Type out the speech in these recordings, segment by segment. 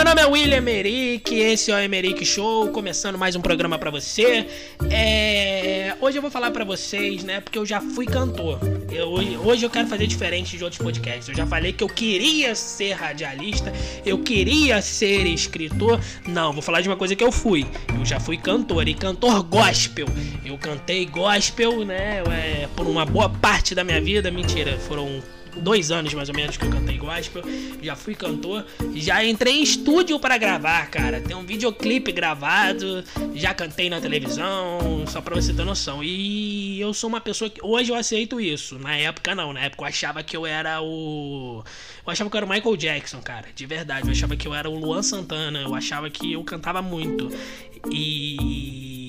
meu nome é William Emerick, esse é o Emerick Show, começando mais um programa para você. É... Hoje eu vou falar para vocês, né, porque eu já fui cantor. Eu, hoje eu quero fazer diferente de outros podcasts. Eu já falei que eu queria ser radialista, eu queria ser escritor. Não, vou falar de uma coisa que eu fui. Eu já fui cantor e cantor gospel. Eu cantei gospel, né, é, por uma boa parte da minha vida. Mentira, foram dois anos mais ou menos que eu cantei gospel, já fui cantor, já entrei em estúdio para gravar, cara. Tem um videoclipe gravado, já cantei na televisão, só pra você ter noção. E eu sou uma pessoa que hoje eu aceito isso. Na época não, na época eu achava que eu era o eu achava que eu era o Michael Jackson, cara, de verdade. Eu achava que eu era o Luan Santana, eu achava que eu cantava muito. E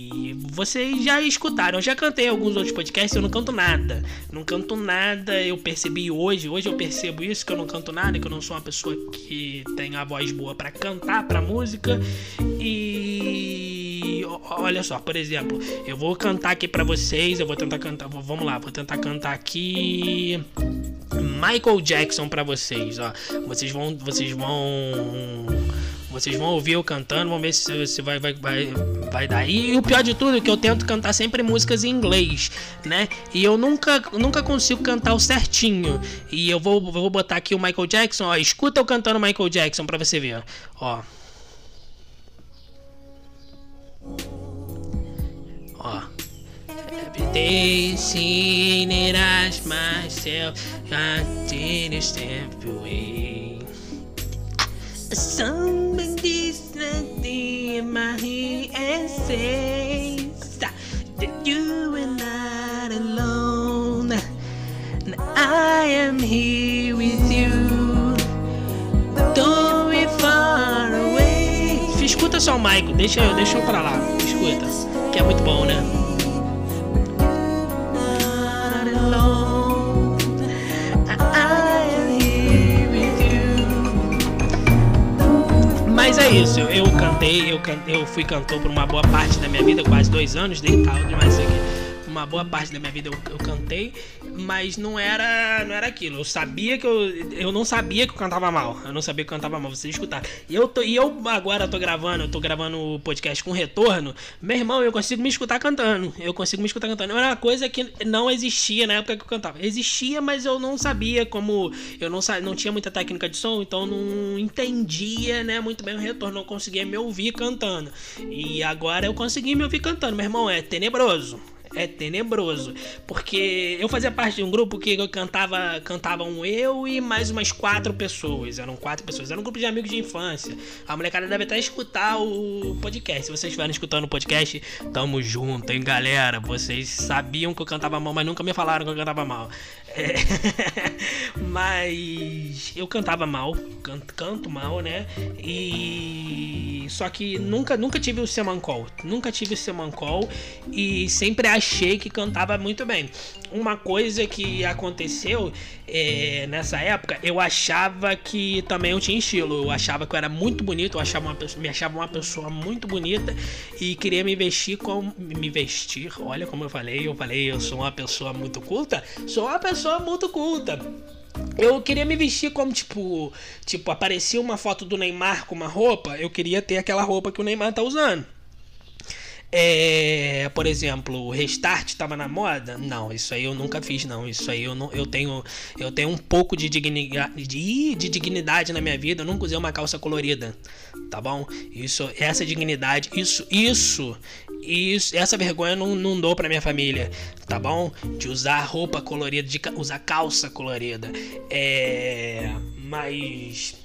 vocês já escutaram, eu já cantei alguns outros podcasts, eu não canto nada. Não canto nada, eu percebi hoje, hoje eu percebo isso, que eu não canto nada, que eu não sou uma pessoa que tem a voz boa para cantar, para música. E olha só, por exemplo, eu vou cantar aqui para vocês, eu vou tentar cantar, vamos lá, vou tentar cantar aqui Michael Jackson para vocês, ó. Vocês vão, vocês vão vocês vão ouvir eu cantando, vão ver se, se vai, vai, vai, vai dar. E o pior de tudo é que eu tento cantar sempre músicas em inglês, né? E eu nunca, nunca consigo cantar o certinho. E eu vou, vou botar aqui o Michael Jackson, ó. Escuta eu cantando Michael Jackson pra você ver, ó. Ó. It as myself. Somebody's nothing in my head and says that you are not alone. And I am here with you. Don't be far away. Escuta só o Michael, deixa eu, deixa eu pra lá. Escuta, que é muito bom, né? É isso, eu cantei, eu, cantei, eu fui cantor por uma boa parte da minha vida, quase dois anos, deitado demais aqui uma boa parte da minha vida eu, eu, cantei, mas não era não era aquilo. Eu sabia que eu eu não sabia que eu cantava mal. Eu não sabia que eu cantava mal, você escutar. E eu tô, e eu agora tô gravando, eu tô gravando o podcast com retorno. Meu irmão, eu consigo me escutar cantando. Eu consigo me escutar cantando. Era uma coisa que não existia na época que eu cantava. Existia, mas eu não sabia como eu não não tinha muita técnica de som, então não entendia, né, muito bem o retorno, não conseguia me ouvir cantando. E agora eu consegui me ouvir cantando. Meu irmão, é tenebroso é tenebroso. Porque eu fazia parte de um grupo que eu cantava, cantavam eu e mais umas quatro pessoas. Eram quatro pessoas. Era um grupo de amigos de infância. A molecada deve até escutar o podcast. Se vocês estiverem escutando o podcast, tamo junto, hein, galera. Vocês sabiam que eu cantava mal, mas nunca me falaram que eu cantava mal. É... mas eu cantava mal, canto, canto mal, né? E só que nunca, nunca tive o semancol, nunca tive o semancol e sempre achei que cantava muito bem. Uma coisa que aconteceu é, nessa época, eu achava que também eu tinha estilo, eu achava que eu era muito bonito, eu achava uma, me achava uma pessoa muito bonita e queria me vestir como me vestir. Olha como eu falei, eu falei, eu sou uma pessoa muito culta, sou uma pessoa pessoa muito culta. Eu queria me vestir como, tipo, tipo, aparecia uma foto do Neymar com uma roupa, eu queria ter aquela roupa que o Neymar tá usando. É, por exemplo, o restart estava na moda? Não, isso aí eu nunca fiz, não. Isso aí eu não, eu tenho, eu tenho um pouco de dignidade, de, de dignidade na minha vida. Eu nunca usei uma calça colorida, tá bom? Isso, essa dignidade, isso, isso, isso, essa vergonha não, não dou pra minha família, tá bom? De usar roupa colorida, de usar calça colorida. É, mas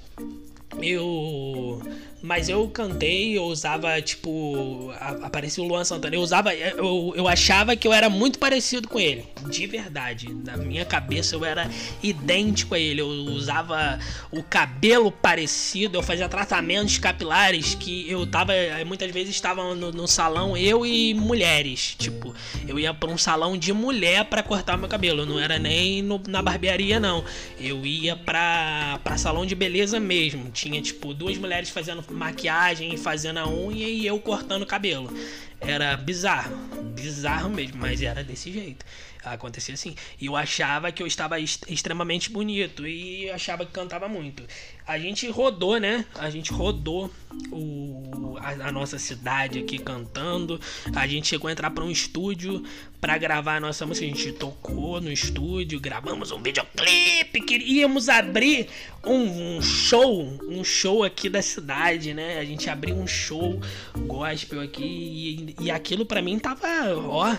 eu mas eu cantei, eu usava, tipo. Aparecia o Luan Santana. Eu usava. Eu, eu achava que eu era muito parecido com ele. De verdade. Na minha cabeça eu era idêntico a ele. Eu usava o cabelo parecido. Eu fazia tratamentos capilares que eu tava. Muitas vezes estava no, no salão, eu e mulheres. Tipo, eu ia pra um salão de mulher para cortar meu cabelo. Não era nem no, na barbearia, não. Eu ia pra, pra salão de beleza mesmo. Tinha, tipo, duas mulheres fazendo maquiagem, fazendo a unha e eu cortando o cabelo. era bizarro, bizarro mesmo, mas era desse jeito. Acontecia assim. E eu achava que eu estava extremamente bonito e achava que cantava muito. A gente rodou, né? A gente rodou o, a, a nossa cidade aqui cantando. A gente chegou a entrar para um estúdio para gravar a nossa música. A gente tocou no estúdio, gravamos um videoclipe. Queríamos abrir um, um show, um show aqui da cidade, né? A gente abriu um show gospel aqui e, e aquilo para mim tava, ó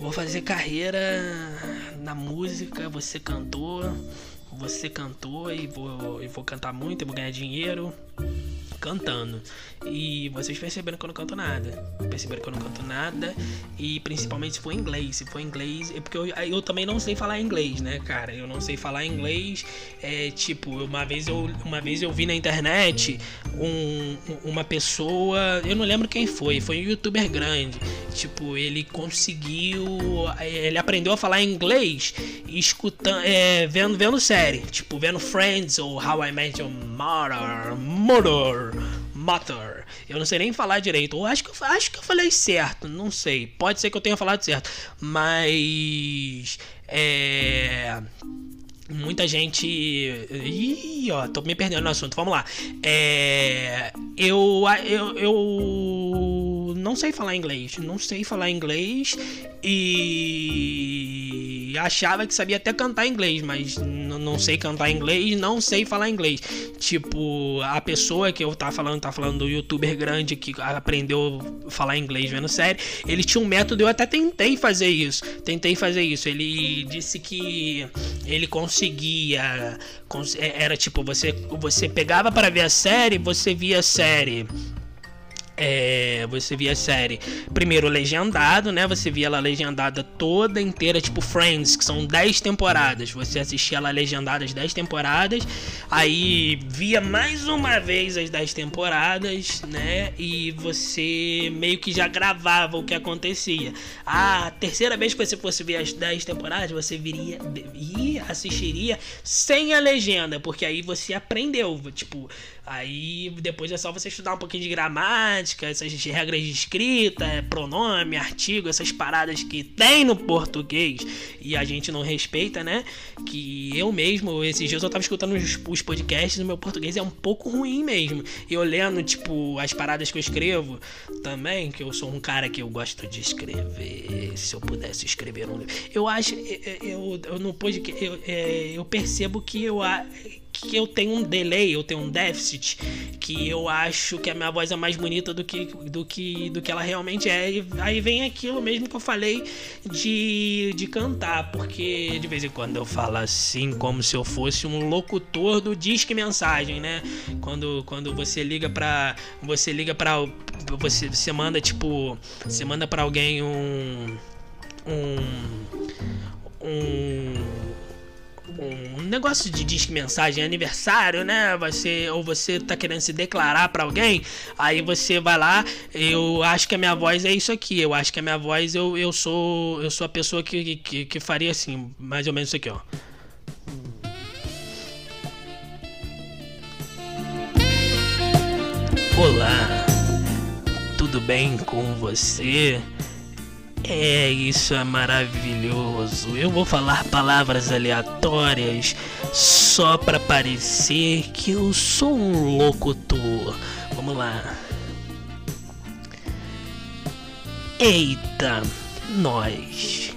eu vou fazer carreira na música, você cantor, você cantor e vou, e vou cantar muito, eu vou ganhar dinheiro cantando. E vocês perceberam que eu não canto nada. Perceberam que eu não canto nada. E principalmente se for inglês. Se for inglês. É porque eu, eu também não sei falar inglês, né, cara? Eu não sei falar inglês. É tipo, uma vez eu, uma vez eu vi na internet um, uma pessoa. Eu não lembro quem foi. Foi um youtuber grande. Tipo, ele conseguiu. Ele aprendeu a falar inglês escutando. É, vendo, vendo série. Tipo, vendo Friends ou How I Met Your Mother. Mother. Eu não sei nem falar direito. Ou acho que, eu, acho que eu falei certo. Não sei. Pode ser que eu tenha falado certo. Mas. É. Muita gente. Ih, ó, tô me perdendo no assunto. Vamos lá. É. Eu. Eu. eu não sei falar inglês. Não sei falar inglês. E achava que sabia até cantar inglês, mas não sei cantar inglês, não sei falar inglês. Tipo, a pessoa que eu tava falando, tá falando do youtuber grande que aprendeu a falar inglês vendo série, ele tinha um método, eu até tentei fazer isso. Tentei fazer isso. Ele disse que ele conseguia. É, era tipo, você, você pegava para ver a série, você via a série é, você via a série primeiro legendado, né? Você via ela legendada toda inteira, tipo Friends, que são 10 temporadas. Você assistia ela legendada as 10 temporadas, aí via mais uma vez as 10 temporadas, né? E você meio que já gravava o que acontecia. A terceira vez que você fosse ver as 10 temporadas, você viria e assistiria sem a legenda, porque aí você aprendeu, tipo, Aí depois é só você estudar um pouquinho de gramática, essas regras de escrita, é, pronome, artigo, essas paradas que tem no português e a gente não respeita, né? Que eu mesmo, esses dias eu tava escutando os, os podcasts e meu português é um pouco ruim mesmo. E eu lendo, tipo, as paradas que eu escrevo também, que eu sou um cara que eu gosto de escrever. Se eu pudesse escrever um livro. Eu acho, eu, eu, eu eu, é, eu percebo que eu que eu tenho um delay, eu tenho um déficit, que eu acho que a minha voz é mais bonita do que, do que, do que ela realmente é. E aí vem aquilo mesmo que eu falei de, de cantar, porque de vez em quando eu falo assim, como se eu fosse um locutor do Disque Mensagem, né? Quando, quando você liga pra. Você liga pra. Você, você manda tipo. Você manda pra alguém um. Um. Um um negócio de disque mensagem aniversário, né? Você ou você tá querendo se declarar para alguém, aí você vai lá, eu acho que a minha voz é isso aqui. Eu acho que a minha voz eu, eu sou eu sou a pessoa que, que, que faria assim, mais ou menos isso aqui, ó. Olá. Tudo bem com você? É, isso é maravilhoso. Eu vou falar palavras aleatórias só para parecer que eu sou um locutor. Vamos lá. Eita, nós.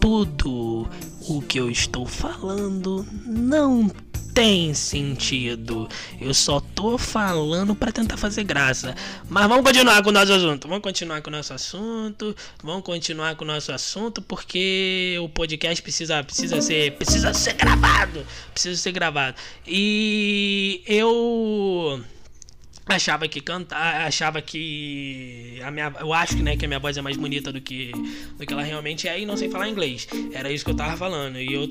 Tudo o que eu estou falando não tem sentido. Eu só tô falando para tentar fazer graça. Mas vamos continuar com o nosso assunto. Vamos continuar com o nosso assunto. Vamos continuar com o nosso assunto porque o podcast precisa precisa ser precisa ser gravado. Precisa ser gravado. E eu achava que cantar, achava que a minha, eu acho que né, que a minha voz é mais bonita do que do que ela realmente é e não sei falar inglês. Era isso que eu tava falando. E eu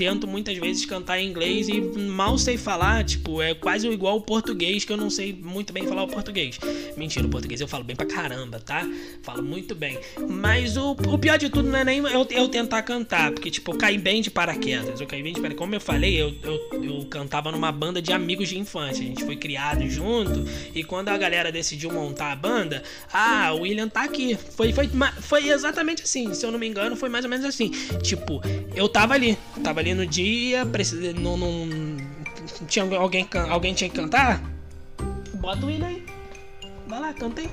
tento muitas vezes cantar em inglês e mal sei falar, tipo, é quase igual o português que eu não sei muito bem falar o português. Mentira, o português eu falo bem pra caramba, tá? Falo muito bem. Mas o, o pior de tudo não é nem eu, eu tentar cantar, porque, tipo, eu caí bem de paraquedas. Eu caí bem de paraquedas. Como eu falei, eu, eu, eu cantava numa banda de amigos de infância. A gente foi criado junto. E quando a galera decidiu montar a banda, ah, o William tá aqui. Foi, foi, foi exatamente assim. Se eu não me engano, foi mais ou menos assim. Tipo, eu tava ali. Tava ali no dia, precisei. Não, não, tinha alguém, alguém tinha que cantar? Bota o William aí. Vai lá, canta aí.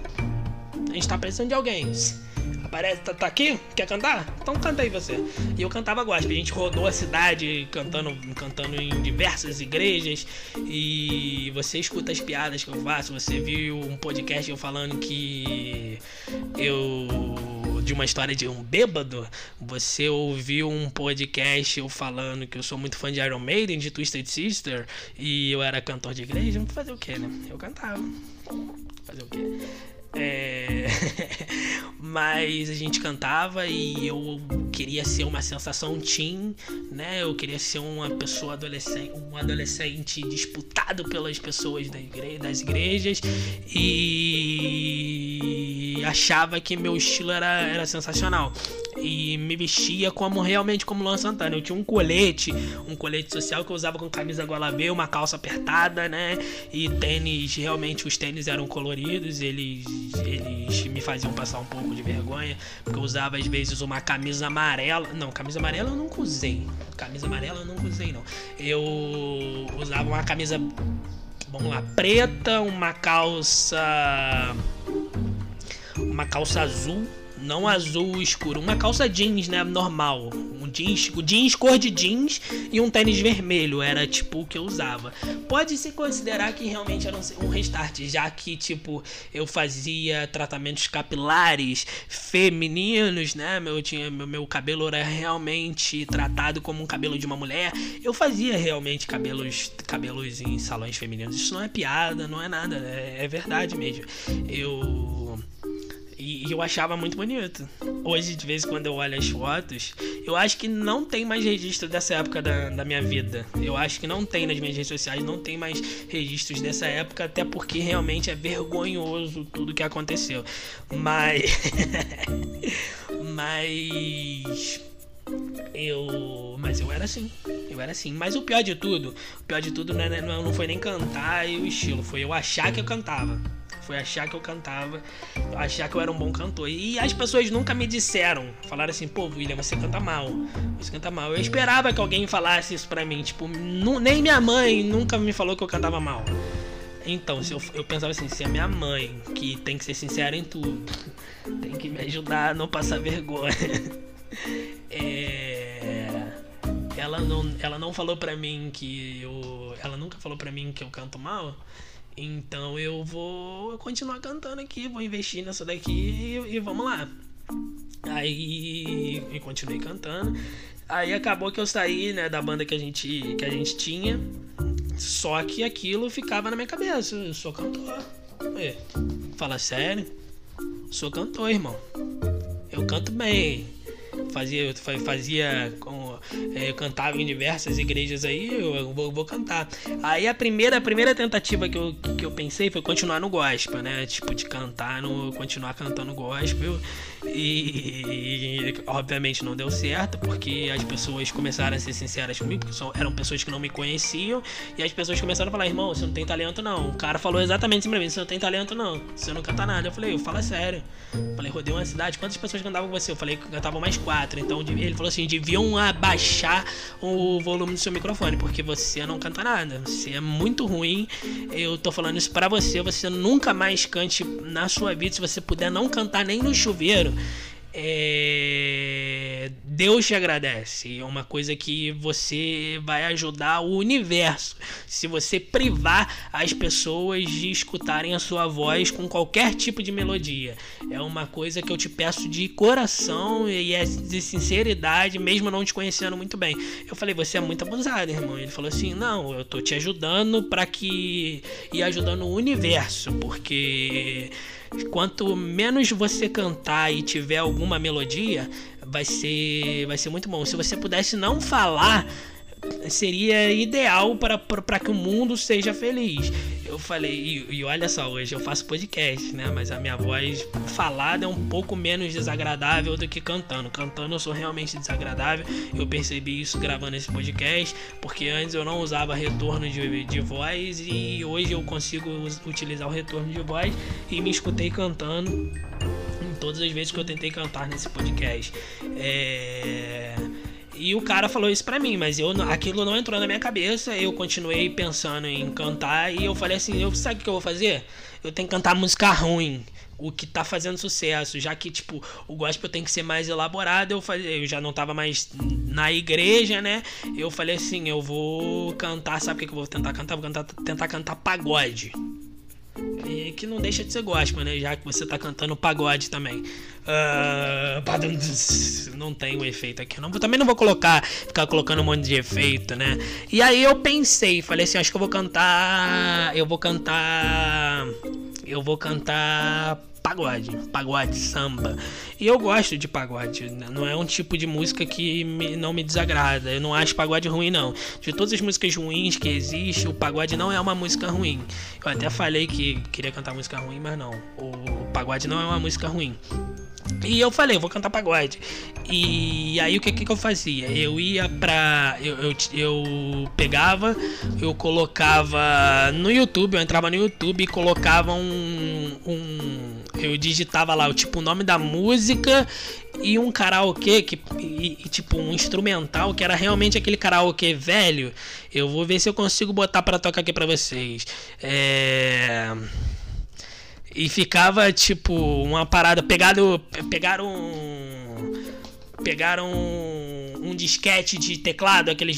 A gente tá precisando de alguém. Aparece, tá, tá, aqui? Quer cantar? Então canta aí você. E eu cantava gospel. A gente rodou a cidade cantando, cantando em diversas igrejas. E você escuta as piadas que eu faço. Você viu um podcast eu falando que eu de uma história de um bêbado, você ouviu um podcast eu falando que eu sou muito fã de Iron Maiden, de Twisted Sister, e eu era cantor de igreja, fazer o que, né? Eu cantava. Fazer o quê? É... Mas a gente cantava e eu queria ser uma sensação teen, né? Eu queria ser uma pessoa adolescente, um adolescente disputado pelas pessoas da igre... das igrejas achava que meu estilo era, era sensacional e me vestia como realmente como Luan Santana. Eu tinha um colete, um colete social que eu usava com camisa gola B, uma calça apertada, né? E tênis, realmente os tênis eram coloridos, eles, eles me faziam passar um pouco de vergonha, porque eu usava às vezes uma camisa amarela. Não, camisa amarela eu nunca usei. Camisa amarela eu nunca usei, não. Eu usava uma camisa, vamos lá, preta, uma calça. Uma calça azul não azul escuro, uma calça jeans, né, normal, um jeans, jeans cor de jeans e um tênis vermelho, era tipo o que eu usava. Pode se considerar que realmente era um restart, já que tipo eu fazia tratamentos capilares femininos, né, meu tinha meu, meu cabelo era realmente tratado como um cabelo de uma mulher. Eu fazia realmente cabelos cabelos em salões femininos. Isso não é piada, não é nada, é, é verdade mesmo. Eu e, eu achava muito bonito. Hoje, de vez em quando eu olho as fotos, eu acho que não tem mais registro dessa época da, da minha vida. Eu acho que não tem nas minhas redes sociais, não tem mais registros dessa época, até porque realmente é vergonhoso tudo que aconteceu. Mas. Mas. Eu. Mas eu era assim. Eu era assim. Mas o pior de tudo, o pior de tudo não, é, não, não foi nem cantar e o estilo, foi eu achar que eu cantava. Foi achar que eu cantava, achar que eu era um bom cantor. E as pessoas nunca me disseram, falaram assim, pô, William, você canta mal. Você canta mal. Eu esperava que alguém falasse isso pra mim. Tipo, nem minha mãe nunca me falou que eu cantava mal. Então, se eu, eu pensava assim, se a minha mãe, que tem que ser sincera em tudo, tem que me ajudar a não passar vergonha. é, ela não, ela não falou pra mim que eu. Ela nunca falou pra mim que eu canto mal. Então eu vou continuar cantando aqui, vou investir nessa daqui e, e vamos lá. Aí eu continuei cantando. Aí acabou que eu saí, né, da banda que a gente que a gente tinha. Só que aquilo ficava na minha cabeça. Eu sou cantor. É, fala sério. Sou cantor, irmão. Eu canto bem. Fazia, fazia eu cantava em diversas igrejas aí, eu, vou, vou, cantar. Aí a primeira, a primeira tentativa que eu, que eu pensei foi continuar no gospel, né? Tipo, de cantar, no, continuar cantando gospel. E, e, obviamente não deu certo, porque as pessoas começaram a ser sinceras comigo, porque são, eram pessoas que não me conheciam, e as pessoas começaram a falar, irmão, você não tem talento não. O cara falou exatamente assim pra mim, você não tem talento não, você não canta nada. Eu falei, eu falo sério. Eu falei, rodei uma cidade, quantas pessoas cantavam com você? Eu falei que cantavam mais quatro. Então ele falou assim, deviam abaixar o volume do seu microfone, porque você não canta nada. Você é muito ruim. Eu tô falando isso pra você, você nunca mais cante na sua vida, se você puder não cantar nem no chuveiro é, Deus te agradece. É uma coisa que você vai ajudar o universo. Se você privar as pessoas de escutarem a sua voz com qualquer tipo de melodia. É uma coisa que eu te peço de coração e é de sinceridade, mesmo não te conhecendo muito bem. Eu falei, você é muito abusado, irmão. Ele falou assim: não, eu tô te ajudando para que. e ajudando o universo, porque Quanto menos você cantar e tiver alguma melodia, vai ser, vai ser muito bom. Se você pudesse não falar seria ideal para, que o mundo seja feliz. Eu falei, e, e, olha só, hoje eu faço podcast, né? Mas a minha voz falada é um pouco menos desagradável do que cantando. Cantando eu sou realmente desagradável. Eu percebi isso gravando esse podcast, porque antes eu não usava retorno de, de voz e hoje eu consigo utilizar o retorno de voz e me escutei cantando em todas as vezes que eu tentei cantar nesse podcast. É e o cara falou isso pra mim, mas eu aquilo não entrou na minha cabeça. Eu continuei pensando em cantar e eu falei assim: eu sabe o que eu vou fazer? Eu tenho que cantar música ruim, o que tá fazendo sucesso, já que tipo o gospel tem que ser mais elaborado. Eu falei, eu já não tava mais na igreja, né? Eu falei assim: eu vou cantar, sabe o que eu vou tentar cantar? Vou cantar, tentar cantar pagode. E que não deixa de ser gospel, né? Já que você tá cantando pagode também. Uh, não tem um efeito aqui. Não, também não vou colocar, ficar colocando um monte de efeito, né? E aí eu pensei, falei assim, acho que eu vou cantar. Eu vou cantar. Eu vou cantar pagode, pagode, samba. E eu gosto de pagode, não é um tipo de música que me, não me desagrada. Eu não acho pagode ruim, não. De todas as músicas ruins que existem, o pagode não é uma música ruim. Eu até falei que queria cantar música ruim, mas não. O pagode não é uma música ruim. E eu falei, eu vou cantar pagode. E aí o que, que eu fazia? Eu ia pra. Eu, eu, eu, pegava, eu colocava no YouTube, eu entrava no YouTube e colocava um. um eu digitava lá o tipo o nome da música e um karaokê que e, e, tipo um instrumental que era realmente aquele karaokê velho. Eu vou ver se eu consigo botar para tocar aqui para vocês. É e ficava tipo uma parada. Pegaram pegaram um, um disquete de teclado aqueles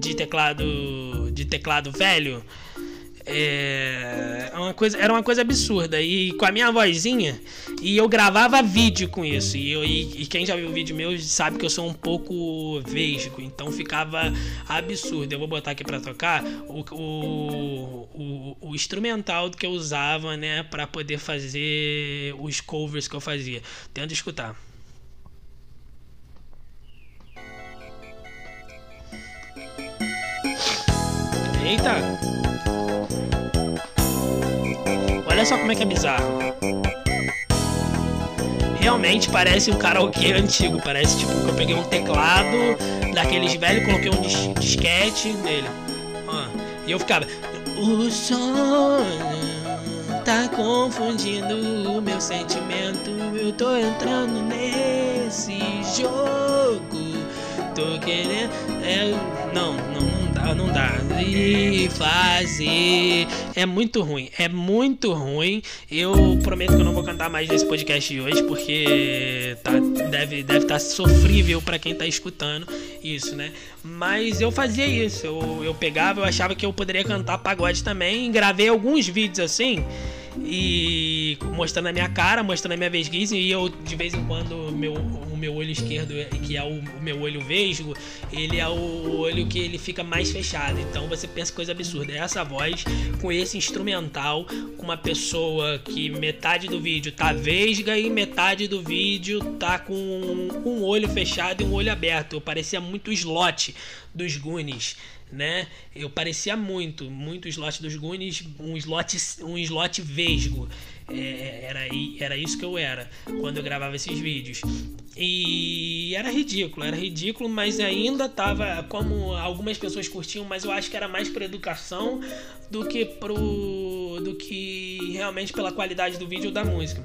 de teclado de teclado velho é, é uma coisa, era uma coisa absurda. E com a minha vozinha, e eu gravava vídeo com isso. E, eu, e, e, quem já viu o vídeo meu sabe que eu sou um pouco vesgo, então ficava absurdo. Eu vou botar aqui para tocar o, o, o, o, instrumental que eu usava, né, para poder fazer os covers que eu fazia. Tenta escutar. Eita! Olha só como é que é bizarro. Realmente parece um karaokê antigo. Parece tipo que eu peguei um teclado daqueles velhos, coloquei um dis disquete nele. Ó, e eu ficava. O sonho tá confundindo o meu sentimento. Eu tô entrando nesse jogo. Tô querendo. É, não, não, não não dá. E fazer. É muito ruim. É muito ruim. Eu prometo que eu não vou cantar mais nesse podcast de hoje, porque tá, deve estar deve tá sofrível para quem tá escutando isso, né? Mas eu fazia isso. Eu, eu pegava, eu achava que eu poderia cantar pagode também. Gravei alguns vídeos assim e mostrando a minha cara, mostrando a minha vesguice e eu de vez em quando meu, o meu olho esquerdo, que é o, o, meu olho vesgo, ele é o olho que ele fica mais fechado. Então você pensa coisa absurda. É essa voz com esse instrumental, com uma pessoa que metade do vídeo tá vesga e metade do vídeo tá com um, um olho fechado e um olho aberto. Eu parecia muito slot dos Goonies né? Eu parecia muito, muito slot dos Goonies, um slot, um slot vesgo. É, era, era isso que eu era quando eu gravava esses vídeos. E era ridículo, era ridículo, mas ainda tava como algumas pessoas curtiam, mas eu acho que era mais por educação do que pro do que realmente pela qualidade do vídeo ou da música.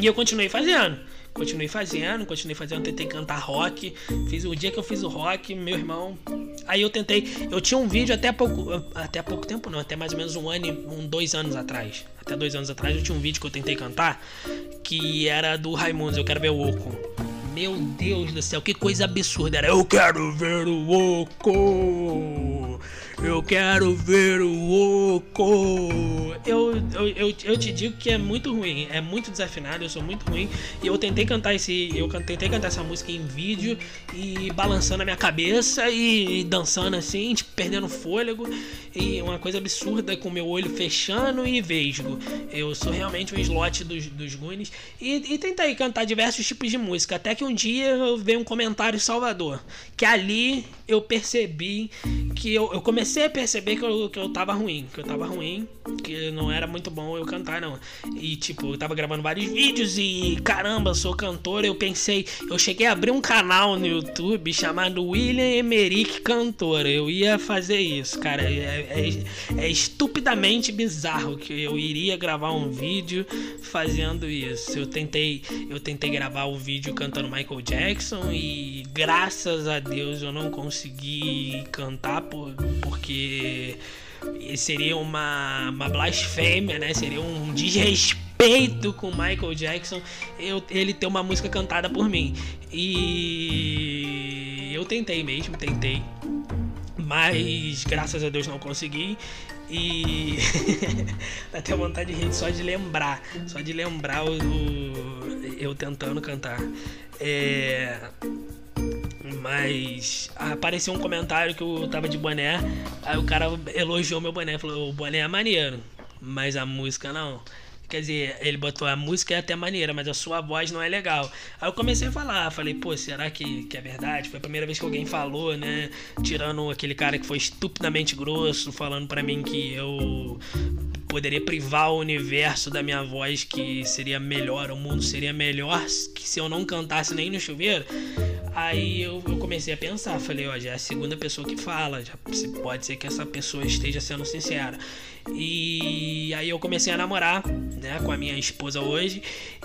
E eu continuei fazendo. Continuei fazendo, continuei fazendo, tentei cantar rock. Fiz o dia que eu fiz o rock, meu irmão. Aí eu tentei. Eu tinha um vídeo até pouco. Até pouco tempo não, até mais ou menos um ano, um, dois anos atrás. Até dois anos atrás eu tinha um vídeo que eu tentei cantar. Que era do Raimundos, eu quero ver o Oco. Meu Deus do céu, que coisa absurda. Era eu quero ver o Oco. Eu quero ver o oco. Eu, eu, eu, eu te digo que é muito ruim, é muito desafinado, eu sou muito ruim. E eu tentei cantar esse. Eu tentei cantar essa música em vídeo e balançando a minha cabeça e, dançando assim, tipo, perdendo fôlego. E uma coisa absurda com meu olho fechando e vesgo. Eu sou realmente um slot dos, dos Goonies. E, e tentei cantar diversos tipos de música. Até que um dia eu vi um comentário Salvador. Que ali eu percebi que eu, eu comecei a perceber que eu, que eu tava ruim. Que eu tava ruim. Que não era muito bom eu cantar, não. E tipo, eu tava gravando vários vídeos e caramba, sou cantor. Eu pensei, eu cheguei a abrir um canal no YouTube chamado William Emerick Cantor. Eu ia fazer isso, cara. É, é, é estupidamente bizarro que eu iria gravar um vídeo fazendo isso. Eu tentei, eu tentei gravar o um vídeo cantando Michael Jackson e graças a Deus eu não consegui cantar por, porque seria uma, uma blasfêmia, né? Seria um desrespeito com Michael Jackson eu, ele ter uma música cantada por mim. E eu tentei mesmo, tentei. Mas graças a Deus não consegui. E dá até vontade de rir só de lembrar. Só de lembrar o, o eu tentando cantar. É. Mas apareceu um comentário que eu tava de boné. Aí o cara elogiou meu boné. Falou: o boné é maneiro, mas a música não. Quer dizer, ele botou a música é até maneira, mas a sua voz não é legal. Aí eu comecei a falar, falei, pô, será que, que é verdade? Foi a primeira vez que alguém falou, né? Tirando aquele cara que foi estupidamente grosso, falando para mim que eu poderia privar o universo da minha voz, que seria melhor, o mundo seria melhor que se eu não cantasse nem no chuveiro. Aí eu, eu, comecei a pensar, falei, ó, já é a segunda pessoa que fala, já pode ser que essa pessoa esteja sendo sincera. E aí eu comecei a namorar, né, com a minha esposa hoje.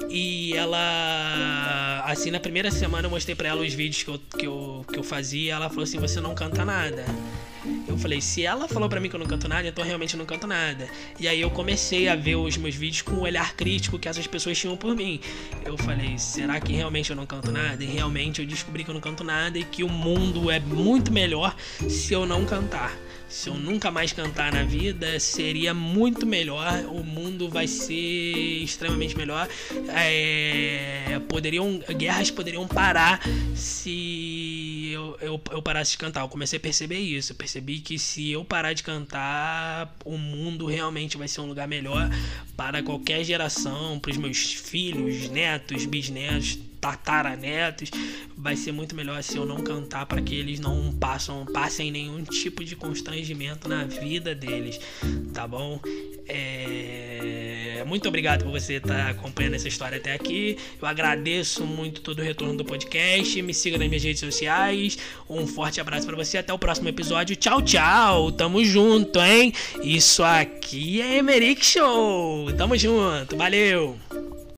E ela, assim, na primeira semana eu mostrei pra ela os vídeos que eu, que eu, que eu fazia. Ela falou assim: Você não canta nada. Eu falei, se ela falou para mim que eu não canto nada, então realmente não canto nada. E aí eu comecei a ver os meus vídeos com o olhar crítico que essas pessoas tinham por mim. Eu falei, será que realmente eu não canto nada? E realmente eu descobri que eu não canto nada e que o mundo é muito melhor se eu não cantar. Se eu nunca mais cantar na vida, seria muito melhor. O mundo vai ser extremamente melhor. É, poderiam, guerras poderiam parar se eu, eu, eu, parasse de cantar. Eu comecei a perceber isso. Eu percebi que se eu parar de cantar, o mundo realmente vai ser um lugar melhor para qualquer geração, para os meus filhos, netos, bisnetos tataranetos, vai ser muito melhor se eu não cantar para que eles não passam, passem nenhum tipo de constrangimento na vida deles, tá bom? É... Muito obrigado por você estar tá acompanhando essa história até aqui. Eu agradeço muito todo o retorno do podcast. Me siga nas minhas redes sociais. Um forte abraço para você. Até o próximo episódio. Tchau, tchau. Tamo junto, hein? Isso aqui é Emerick Show. Tamo junto. Valeu.